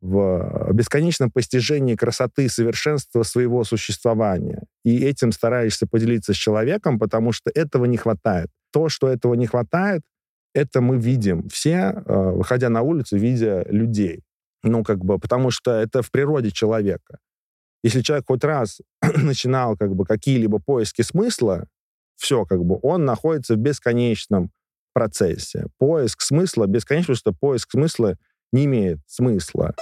в бесконечном постижении красоты и совершенства своего существования. И этим стараешься поделиться с человеком, потому что этого не хватает. То, что этого не хватает, это мы видим все, э, выходя на улицу, видя людей. Ну, как бы, потому что это в природе человека. Если человек хоть раз [CLEARS THROAT] начинал как бы какие-либо поиски смысла все, как бы, он находится в бесконечном процессе. Поиск смысла бесконечно, что поиск смысла не имеет смысла.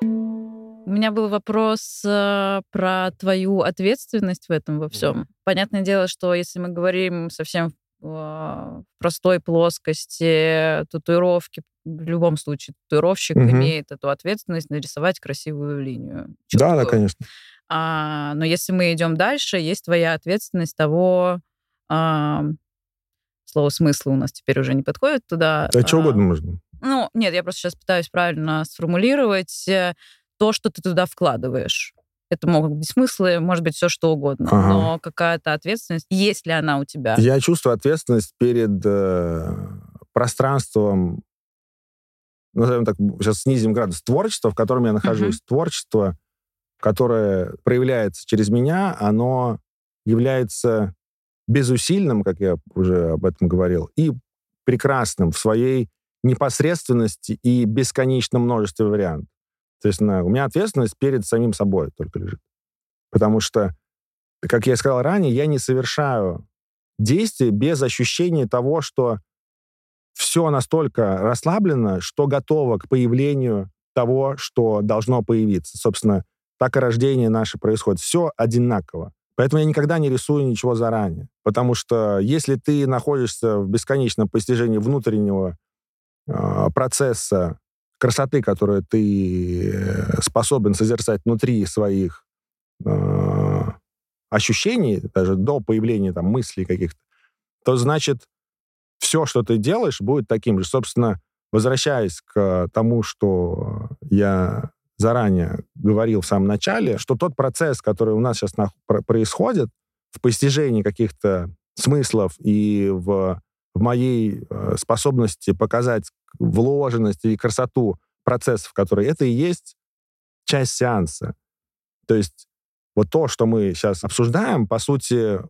У меня был вопрос э, про твою ответственность в этом во всем. Мгм. Понятное дело, что если мы говорим совсем в простой плоскости татуировки, в любом случае татуировщик Мгм. имеет эту ответственность нарисовать красивую линию. Да, да, конечно. А, но если мы идем дальше, есть твоя ответственность того, а, слово смысла у нас теперь уже не подходит туда. Да что а, угодно можно. Ну, нет, я просто сейчас пытаюсь правильно сформулировать э, то, что ты туда вкладываешь. Это могут быть смыслы, может быть, все что угодно. Ага. Но какая-то ответственность, есть ли она у тебя? Я чувствую ответственность перед э, пространством, назовем так, сейчас снизим градус, творчества, в котором я нахожусь. Творчество, которое проявляется через меня, оно является безусильным, как я уже об этом говорил, и прекрасным в своей непосредственности и бесконечном множестве вариантов. То есть на- у меня ответственность перед самим собой только лежит. Потому что, как я сказал ранее, я не совершаю действий без ощущения того, что все настолько расслаблено, что готово к появлению того, что должно появиться. Собственно, так и рождение наше происходит. Все одинаково. Поэтому я никогда не рисую ничего заранее. Потому что если ты находишься в бесконечном постижении внутреннего э, процесса красоты, которую ты э, способен созерцать внутри своих э, ощущений, даже до появления там мыслей каких-то, то значит все, что ты делаешь, будет таким же. Собственно, возвращаясь к тому, что я заранее говорил в самом начале, что тот процесс, который у нас сейчас про- происходит в постижении каких-то смыслов и в, в моей э, способности показать вложенность и красоту процессов, которые это и есть часть сеанса. То есть вот то, что мы сейчас обсуждаем, по сути,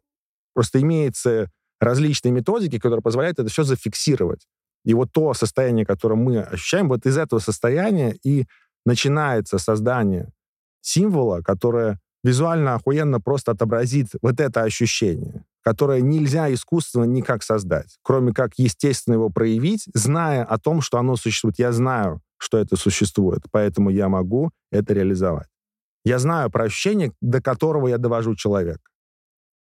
просто имеется различные методики, которые позволяют это все зафиксировать. И вот то состояние, которое мы ощущаем, вот из этого состояния и начинается создание символа, которое визуально охуенно просто отобразит вот это ощущение, которое нельзя искусственно никак создать, кроме как естественно его проявить, зная о том, что оно существует. Я знаю, что это существует, поэтому я могу это реализовать. Я знаю про ощущение, до которого я довожу человека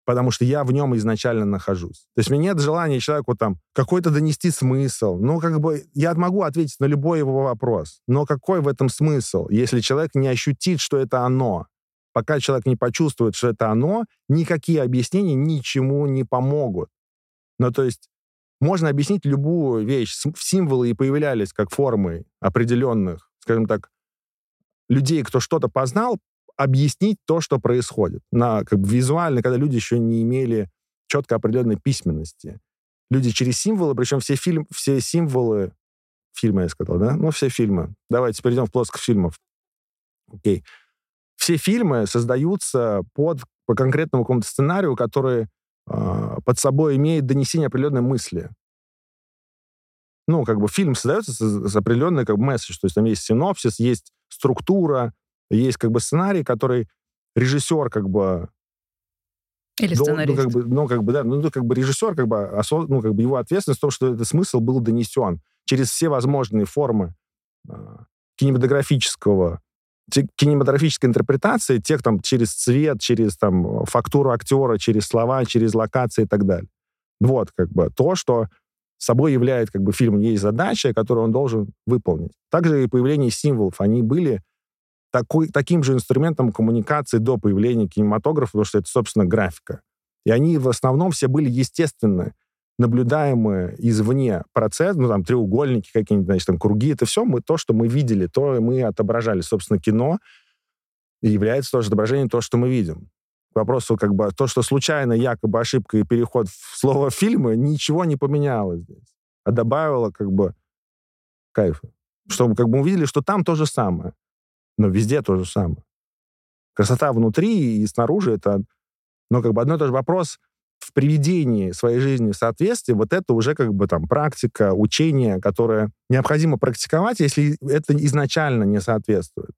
потому что я в нем изначально нахожусь. То есть у меня нет желания человеку там какой-то донести смысл. Ну, как бы я могу ответить на любой его вопрос, но какой в этом смысл, если человек не ощутит, что это оно? Пока человек не почувствует, что это оно, никакие объяснения ничему не помогут. Ну, то есть можно объяснить любую вещь. Сим- Символы и появлялись как формы определенных, скажем так, людей, кто что-то познал, объяснить то, что происходит. На, как бы визуально, когда люди еще не имели четко определенной письменности. Люди через символы, причем все, фильм, все символы... Фильмы, я сказал, да? Ну, все фильмы. Давайте перейдем в плоскость фильмов. Окей. Все фильмы создаются под, по конкретному какому-то сценарию, который э, под собой имеет донесение определенной мысли. Ну, как бы фильм создается с, с определенной как бы месседж, то есть там есть синопсис, есть структура, есть как бы сценарий, который режиссер как бы Или дол- сценарист? Ну, как бы, ну, как бы, да, ну, как бы режиссер, как бы, осоз- ну, как бы его ответственность в том, что этот смысл был донесен через все возможные формы а, кинематографического кинематографической интерпретации, тех там через цвет, через там фактуру актера, через слова, через локации и так далее. Вот как бы то, что собой являет как бы фильм, есть задача, которую он должен выполнить. Также и появление символов, они были такой, таким же инструментом коммуникации до появления кинематографа, потому что это, собственно, графика. И они в основном все были естественны, наблюдаемые извне процесс, ну, там, треугольники какие-нибудь, значит, там, круги, это все мы, то, что мы видели, то мы отображали. Собственно, кино является тоже отображением того, что мы видим. К вопросу, как бы, то, что случайно, якобы ошибка и переход в слово фильмы, ничего не поменяло здесь. А добавило, как бы, кайфа. Чтобы, как бы, мы увидели, что там то же самое. Но везде то же самое. Красота внутри и снаружи — это, ну, как бы, одно и то же вопрос в приведении своей жизни в соответствии, вот это уже как бы там практика, учение, которое необходимо практиковать, если это изначально не соответствует.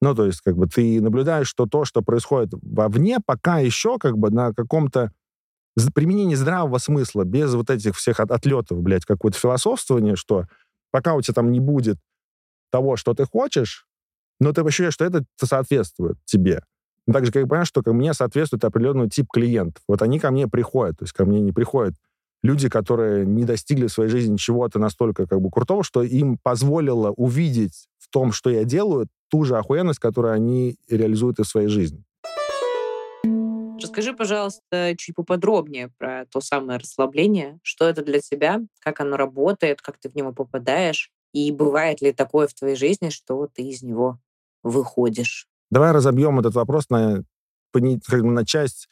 Ну, то есть, как бы ты наблюдаешь, что то, что происходит вовне, пока еще как бы на каком-то применение здравого смысла, без вот этих всех от- отлетов, блядь, какое-то философствование, что пока у тебя там не будет того, что ты хочешь, но ты ощущаешь, что это соответствует тебе. Ну, Так же, как и понимаешь, что ко мне соответствует определенный тип клиентов. Вот они ко мне приходят, то есть ко мне не приходят люди, которые не достигли в своей жизни чего-то настолько как бы крутого, что им позволило увидеть в том, что я делаю, ту же охуенность, которую они реализуют в своей жизни. Расскажи, пожалуйста, чуть поподробнее про то самое расслабление. Что это для тебя, как оно работает, как ты в него попадаешь, и бывает ли такое в твоей жизни, что ты из него выходишь? Давай разобьем этот вопрос на, как бы на часть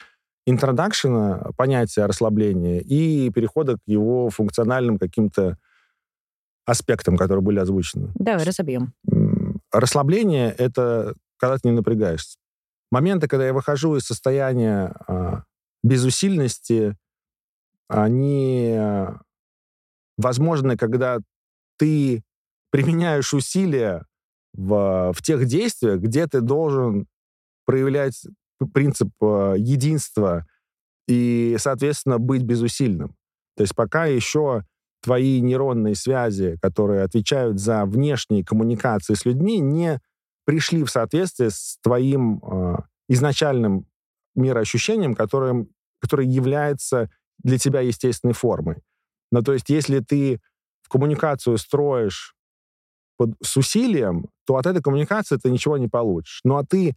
интродакшена, понятия расслабления и перехода к его функциональным каким-то аспектам, которые были озвучены. Давай разобьем. Расслабление — это когда ты не напрягаешься. Моменты, когда я выхожу из состояния а, безусильности, они а, возможны, когда ты применяешь усилия в, в тех действиях, где ты должен проявлять принцип а, единства и, соответственно, быть безусильным. То есть пока еще твои нейронные связи, которые отвечают за внешние коммуникации с людьми, не пришли в соответствие с твоим э, изначальным мироощущением, которым, которое является для тебя естественной формой. Ну, то есть если ты в коммуникацию строишь под, с усилием, то от этой коммуникации ты ничего не получишь. Ну, а ты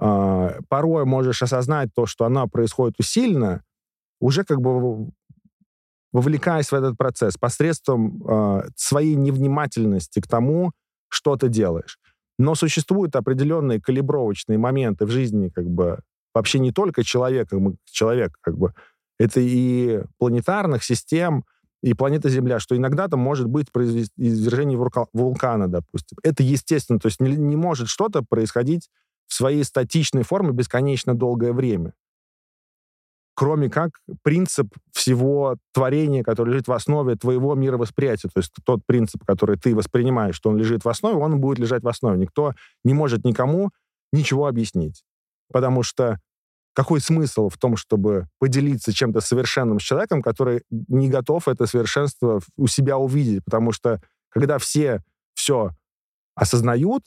э, порой можешь осознать то, что она происходит усиленно, уже как бы вовлекаясь в этот процесс посредством э, своей невнимательности к тому, что ты делаешь. Но существуют определенные калибровочные моменты в жизни, как бы вообще не только человека, человек, как бы это и планетарных систем, и планета Земля, что иногда там может быть извержение вулка- вулкана, допустим. Это естественно, то есть не, не может что-то происходить в своей статичной форме бесконечно долгое время кроме как принцип всего творения, который лежит в основе твоего мировосприятия. То есть тот принцип, который ты воспринимаешь, что он лежит в основе, он будет лежать в основе. Никто не может никому ничего объяснить. Потому что какой смысл в том, чтобы поделиться чем-то совершенным с человеком, который не готов это совершенство у себя увидеть? Потому что когда все все осознают,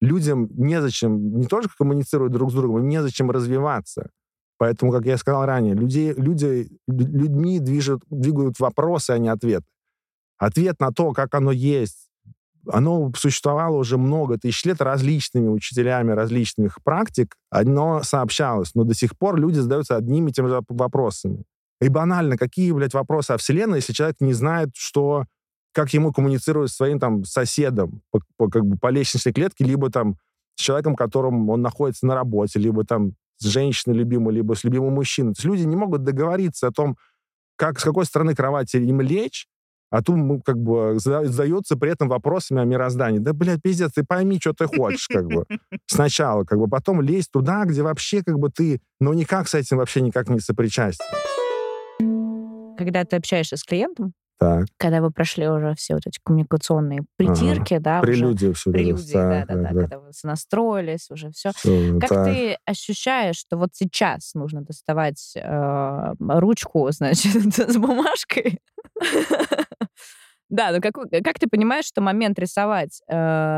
людям незачем не только коммуницировать друг с другом, им незачем развиваться. Поэтому, как я сказал ранее, людей, люди, людьми движут, двигают вопросы, а не ответы. Ответ на то, как оно есть, оно существовало уже много тысяч лет различными учителями различных практик, оно сообщалось, но до сих пор люди задаются одними и теми же вопросами. И банально, какие, блядь, вопросы о Вселенной, если человек не знает, что, как ему коммуницировать с своим там соседом по, по, как бы по лестничной клетке, либо там с человеком, которым он находится на работе, либо там с женщиной любимой, либо с любимым мужчиной. То есть люди не могут договориться о том, как, с какой стороны кровати им лечь, а тут как бы задается при этом вопросами о мироздании. Да, блядь, пиздец, ты пойми, что ты хочешь, как бы. Сначала, как бы, потом лезь туда, где вообще, как бы, ты, ну, никак с этим вообще никак не сопричастен. Когда ты общаешься с клиентом, Так, когда вы прошли уже все вот эти коммуникационные притирки, да, уже прелюдия все. прелюдии, да, да, да, когда вы настроились, уже все. Как так. ты ощущаешь, что вот сейчас нужно доставать э, ручку, [LAUGHS] значит, с бумажкой? Да, ну как, как ты понимаешь, что момент рисовать э,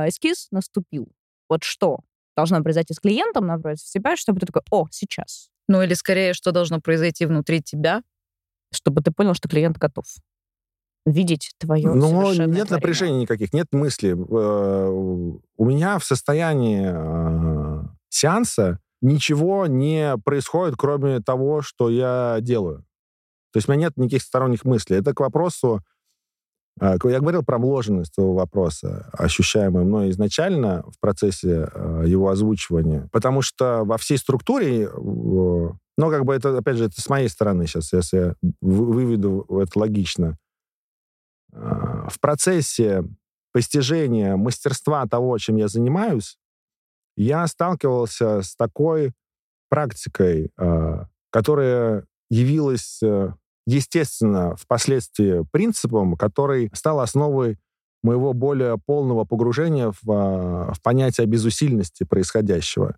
эскиз наступил? Вот что должно произойти с клиентом напротив себя, чтобы ты такой, о, сейчас. Ну или скорее, что должно произойти внутри тебя? Чтобы ты понял, что клиент готов видеть твое Ну, нет творение. напряжений никаких, нет мысли. Э, У меня в состоянии э, сеанса ничего не происходит, кроме того, что я делаю. То есть у меня нет никаких сторонних мыслей. Это к вопросу... к- Я говорил про вложенность этого вопроса, ощущаемую мной изначально в процессе э, его озвучивания. Потому что во всей структуре, э, ну, как бы это, опять же, это с моей стороны сейчас, если я вы- выведу это логично, э, в процессе постижения мастерства того, чем я занимаюсь, я сталкивался с такой практикой, которая явилась, э, естественно, впоследствии принципом, который стал основой моего более полного погружения в, э, в понятие безусильности происходящего.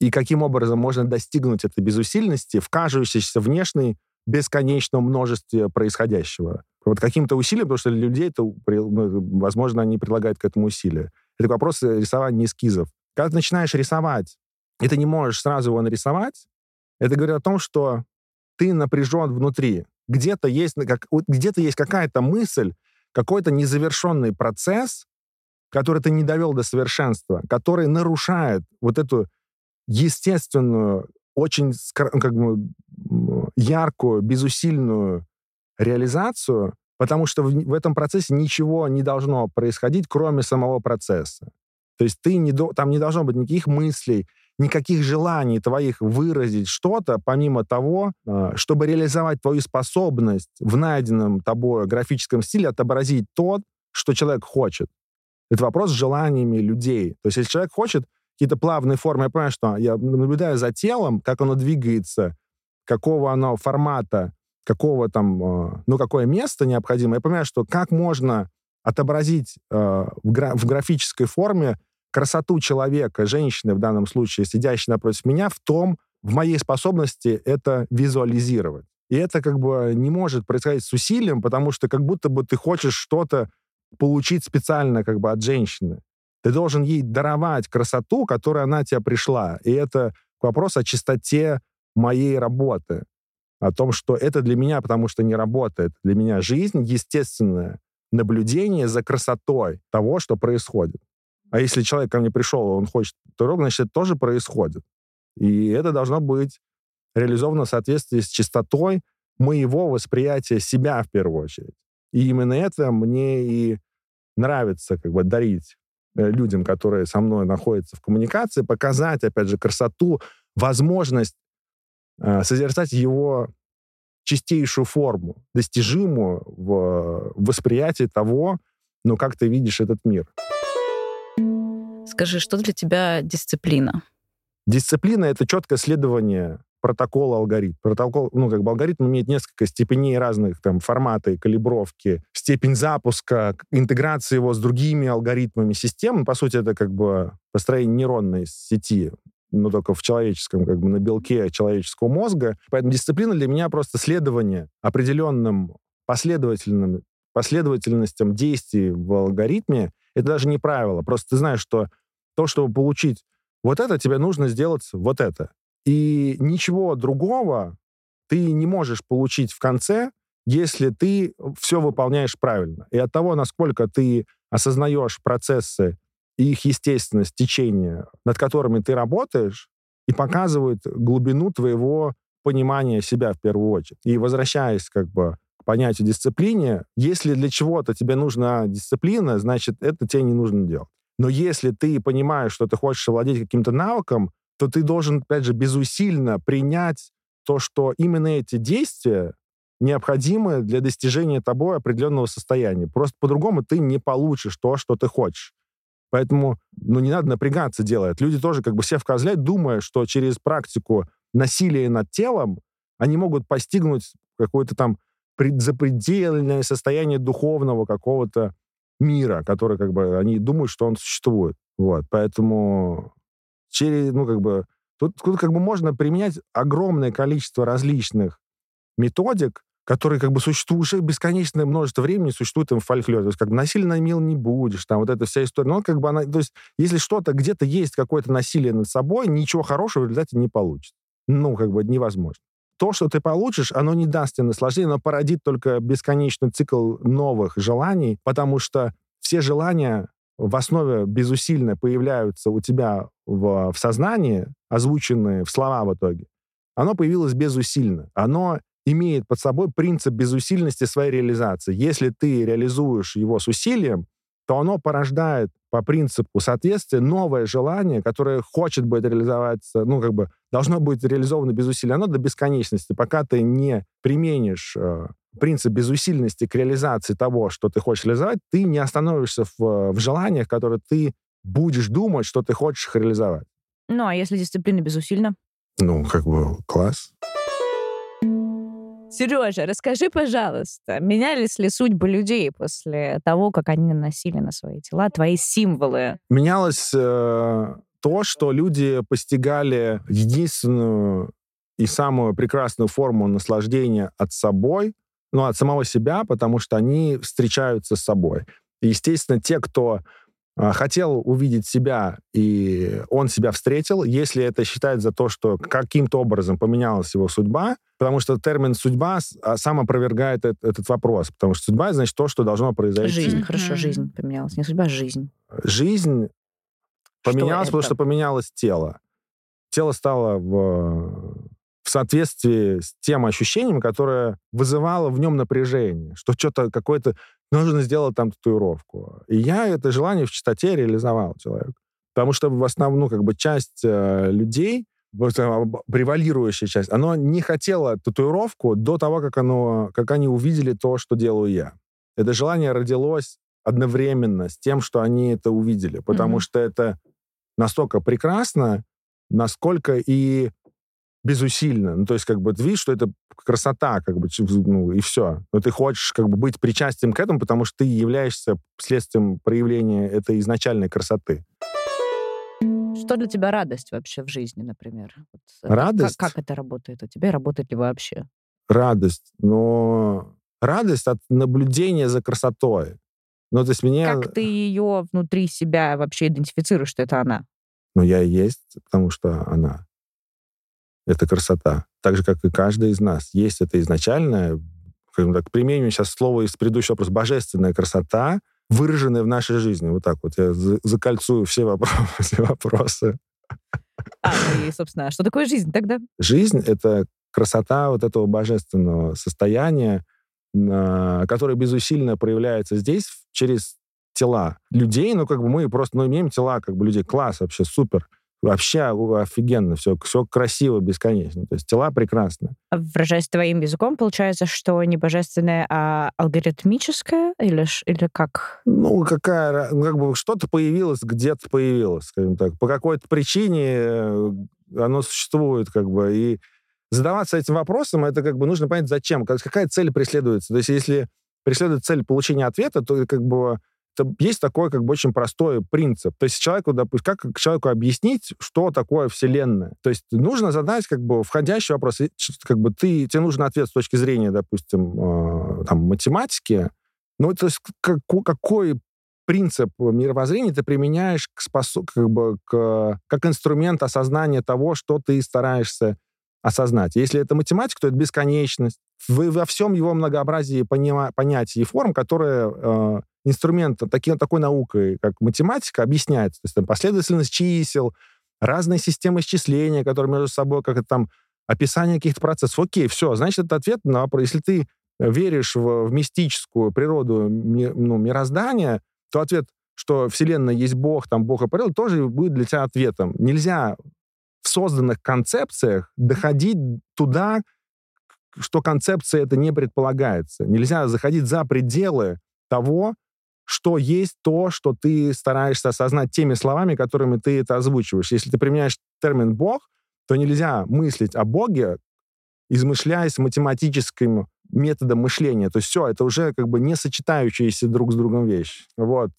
И каким образом можно достигнуть этой безусильности в кажущейся внешней бесконечном множестве происходящего. Вот каким-то усилием, потому что для людей при- ну, возможно, они прилагают к этому усилия. Это вопрос рисования эскизов. Когда ты начинаешь рисовать, и ты не можешь сразу его нарисовать, это говорит о том, что ты напряжен внутри. Где-то есть, как, где-то есть какая-то мысль, какой-то незавершенный процесс, который ты не довел до совершенства, который нарушает вот эту естественную, очень ну, как бы, яркую, безусильную реализацию, потому что в, в этом процессе ничего не должно происходить, кроме самого процесса. То есть ты не там не должно быть никаких мыслей, никаких желаний твоих выразить что-то, помимо того, э, чтобы реализовать твою способность в найденном тобой графическом стиле отобразить то, что человек хочет. Это вопрос с желаниями людей. То есть если человек хочет какие-то плавные формы, я понимаю, что я наблюдаю за телом, как оно двигается, какого оно формата, какого там, э, ну, какое место необходимо. Я понимаю, что как можно отобразить э, в, гра- в графической форме красоту человека, женщины в данном случае, сидящей напротив меня, в том, в моей способности это визуализировать. И это как бы не может происходить с усилием, потому что как будто бы ты хочешь что-то получить специально как бы от женщины. Ты должен ей даровать красоту, которая она тебе пришла. И это вопрос о чистоте моей работы. О том, что это для меня, потому что не работает. Для меня жизнь естественное наблюдение за красотой того, что происходит. А если человек ко мне пришел, он хочет татуировку, значит, это тоже происходит. И это должно быть реализовано в соответствии с чистотой моего восприятия себя в первую очередь. И именно это мне и нравится как бы дарить э, людям, которые со мной находятся в коммуникации, показать, опять же, красоту, возможность э, созерцать его чистейшую форму, достижимую в восприятии того, ну, как ты видишь этот мир. Скажи, что для тебя дисциплина? Дисциплина — это четкое следование протокола алгоритм. Протокол, ну, как бы алгоритм имеет несколько степеней разных там формата и калибровки, степень запуска, интеграции его с другими алгоритмами систем. По сути, это как бы построение нейронной сети, но только в человеческом, как бы на белке человеческого мозга. Поэтому дисциплина для меня просто следование определенным последовательным последовательностям действий в алгоритме. Это даже не правило. Просто ты знаешь, что то, чтобы получить вот это, тебе нужно сделать вот это. И ничего другого ты не можешь получить в конце, если ты все выполняешь правильно. И от того, насколько ты осознаешь процессы и их естественность, течение, над которыми ты работаешь, и показывает глубину твоего понимания себя в первую очередь. И возвращаясь как бы к понятию дисциплине, если для чего-то тебе нужна дисциплина, значит, это тебе не нужно делать. Но если ты понимаешь, что ты хочешь овладеть каким-то навыком, то ты должен, опять же, безусильно принять то, что именно эти действия необходимы для достижения тобой определенного состояния. Просто по-другому ты не получишь то, что ты хочешь. Поэтому, ну, не надо напрягаться делать. Люди тоже как бы себя вкозляют, думая, что через практику насилия над телом они могут постигнуть какое-то там пред- запредельное состояние духовного какого-то мира, который как бы они думают, что он существует. Вот, поэтому через, ну, как бы, тут, тут как бы можно применять огромное количество различных методик, которые как бы существуют уже бесконечное множество времени, существуют им в фольклоре. То есть как бы насильно мил не будешь, там вот эта вся история. Но как бы она, то есть если что-то, где-то есть какое-то насилие над собой, ничего хорошего в результате не получится. Ну, как бы невозможно. То, что ты получишь, оно не даст тебе наслаждения, оно породит только бесконечный цикл новых желаний, потому что все желания в основе безусильно появляются у тебя в, в сознании, озвученные в слова в итоге. Оно появилось безусильно. Оно имеет под собой принцип безусильности своей реализации. Если ты реализуешь его с усилием, то оно порождает по принципу соответствия новое желание, которое хочет быть реализоваться, ну, как бы должно быть реализовано без усилий. Оно до бесконечности. Пока ты не применишь э, принцип безусильности к реализации того, что ты хочешь реализовать, ты не остановишься в, в желаниях, которые ты будешь думать, что ты хочешь их реализовать. Ну, а если дисциплина безусильна? Ну, как бы класс. Сережа, расскажи, пожалуйста, менялись ли судьбы людей после того, как они наносили на свои тела твои символы? Менялось э, то, что люди постигали единственную и самую прекрасную форму наслаждения от собой, ну, от самого себя, потому что они встречаются с собой. И, естественно, те, кто хотел увидеть себя, и он себя встретил, если это считать за то, что каким-то образом поменялась его судьба, потому что термин «судьба» а, сам опровергает этот, этот вопрос, потому что судьба — значит то, что должно произойти. Жизнь, хорошо, жизнь поменялась. Не судьба, а жизнь. Жизнь поменялась, это? потому что поменялось тело. Тело стало в, в соответствии с тем ощущением, которое вызывало в нем напряжение, что что-то какое-то нужно сделать там татуировку. И я это желание в чистоте реализовал человек. Потому что в основном, ну, как бы часть э, людей, э, превалирующая часть, она не хотела татуировку до того, как, оно, как они увидели то, что делаю я. Это желание родилось одновременно с тем, что они это увидели, потому Мгм. что это настолько прекрасно, насколько и безусильно. Ну, то есть, как бы, ты видишь, что это красота, как бы, ну, и все. Но ты хочешь, как бы, быть причастием к этому, потому что ты являешься следствием проявления этой изначальной красоты. Что для тебя радость вообще в жизни, например? Вот, э, Радость? Как, как это работает у тебя? Работает ли вообще? Радость. Но радость от наблюдения за красотой. Ну, то есть мне... Как ты ее внутри себя вообще идентифицируешь, что это она? Ну, я и есть, потому что она. Это красота. Так же, как и каждый из нас. Есть это изначальная, скажем так, применим сейчас слово из предыдущего вопроса, божественная красота, выраженная в нашей жизни. Вот так вот. Я за- закольцую все вопросы. [LAUGHS] Все вопросы. А, ну и, собственно, а что такое жизнь тогда? Жизнь — это красота вот этого божественного состояния, на- которое безусильно проявляется здесь через тела людей. Ну, как бы мы просто ну, имеем тела как бы людей. Класс вообще, супер. Вообще офигенно, все, все красиво, бесконечно. То есть тела прекрасны. Выражаясь твоим языком, получается, что не божественное, а алгоритмическое? Или, или как? Ну, какая, ну, как бы что-то появилось, где-то появилось, скажем так. По какой-то причине э, оно существует, как бы, и задаваться этим вопросом, это как бы нужно понять, зачем, как- какая цель преследуется. То есть если преследует цель получения ответа, то как бы есть такой как бы очень простой принцип. То есть человеку, допустим, как человеку объяснить, что такое Вселенная? То есть нужно задать как бы входящий вопрос. Как бы ты, тебе нужен ответ с точки зрения, допустим, э, там, математики, ну, то есть какой, какой принцип мировоззрения ты применяешь к спосо- как, бы, к, как инструмент осознания того, что ты стараешься осознать. Если это математика, то это бесконечность. Вы во всем его многообразии понима- понятий и форм, которые э, инструмент таки, такой наукой, как математика, объясняется. То есть там последовательность чисел, разные системы исчисления, которые между собой, как это там, описание каких-то процессов. Окей, все, значит, это ответ на вопрос. Если ты веришь в, в мистическую природу ми- ну, мироздания, то ответ, что Вселенная есть Бог, там Бог и природа, тоже будет для тебя ответом. Нельзя в созданных концепциях доходить туда, что концепция это не предполагается. Нельзя заходить за пределы того, что есть то, что ты стараешься осознать теми словами, которыми ты это озвучиваешь. Если ты применяешь термин «бог», то нельзя мыслить о Боге, измышляясь математическим методом мышления. То есть все, это уже как бы не сочетающиеся друг с другом вещи. Вот.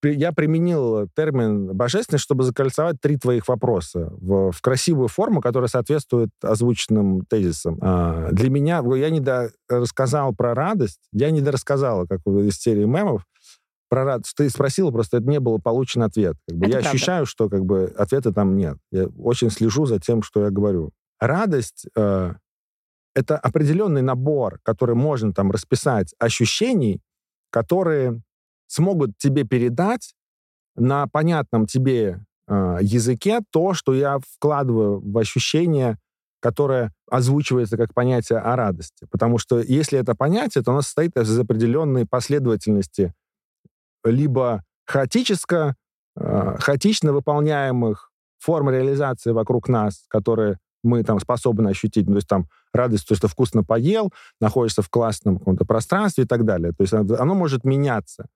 при- Я применил термин «божественность», чтобы закольцевать три твоих вопроса в, в красивую форму, которая соответствует озвученным тезисам. А, Для меня, я не рассказал про радость, я не дорассказал, как из серии мемов, про радость. Ты спросила, просто это не был получен ответ. Как бы Это я правда. ощущаю, что как бы ответа там нет. Я очень слежу за тем, что я говорю. Радость э, это определенный набор, который можно там расписать ощущений, которые смогут тебе передать на понятном тебе э, языке то, что я вкладываю в ощущение, которое озвучивается как понятие о радости. Потому что если это понятие, то оно состоит из определенной последовательности либо хаотическо, э, хаотично выполняемых форм реализации вокруг нас, которые мы там способны ощутить. Ну, то есть там радость, то, что вкусно поел, находишься в классном каком-то пространстве и так далее. То есть оно, оно может меняться.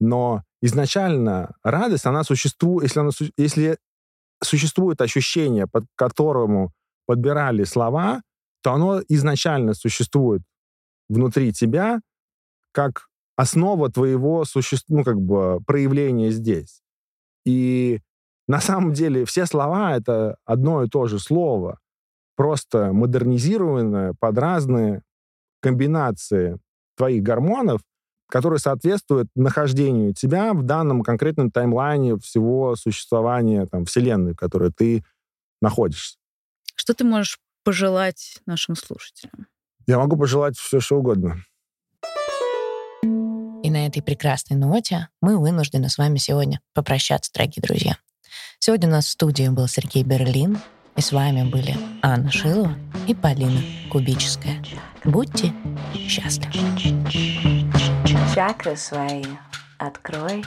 Но изначально радость, она существует, если, она, если существует ощущение, под которому подбирали слова, то оно изначально существует внутри тебя как основа твоего суще... ну, как бы проявления здесь. И на самом деле все слова — это одно и то же слово. Просто модернизированная под разные комбинации твоих гормонов, которые соответствуют нахождению тебя в данном конкретном таймлайне всего существования там, Вселенной, в которой ты находишься. Что ты можешь пожелать нашим слушателям? Я могу пожелать все, что угодно. И на этой прекрасной ноте мы вынуждены с вами сегодня попрощаться, дорогие друзья. Сегодня у нас в студии был Сергей Берлин, и с вами были Анна Шилова и Полина Кубическая. Будьте счастливы. Чакры свои открой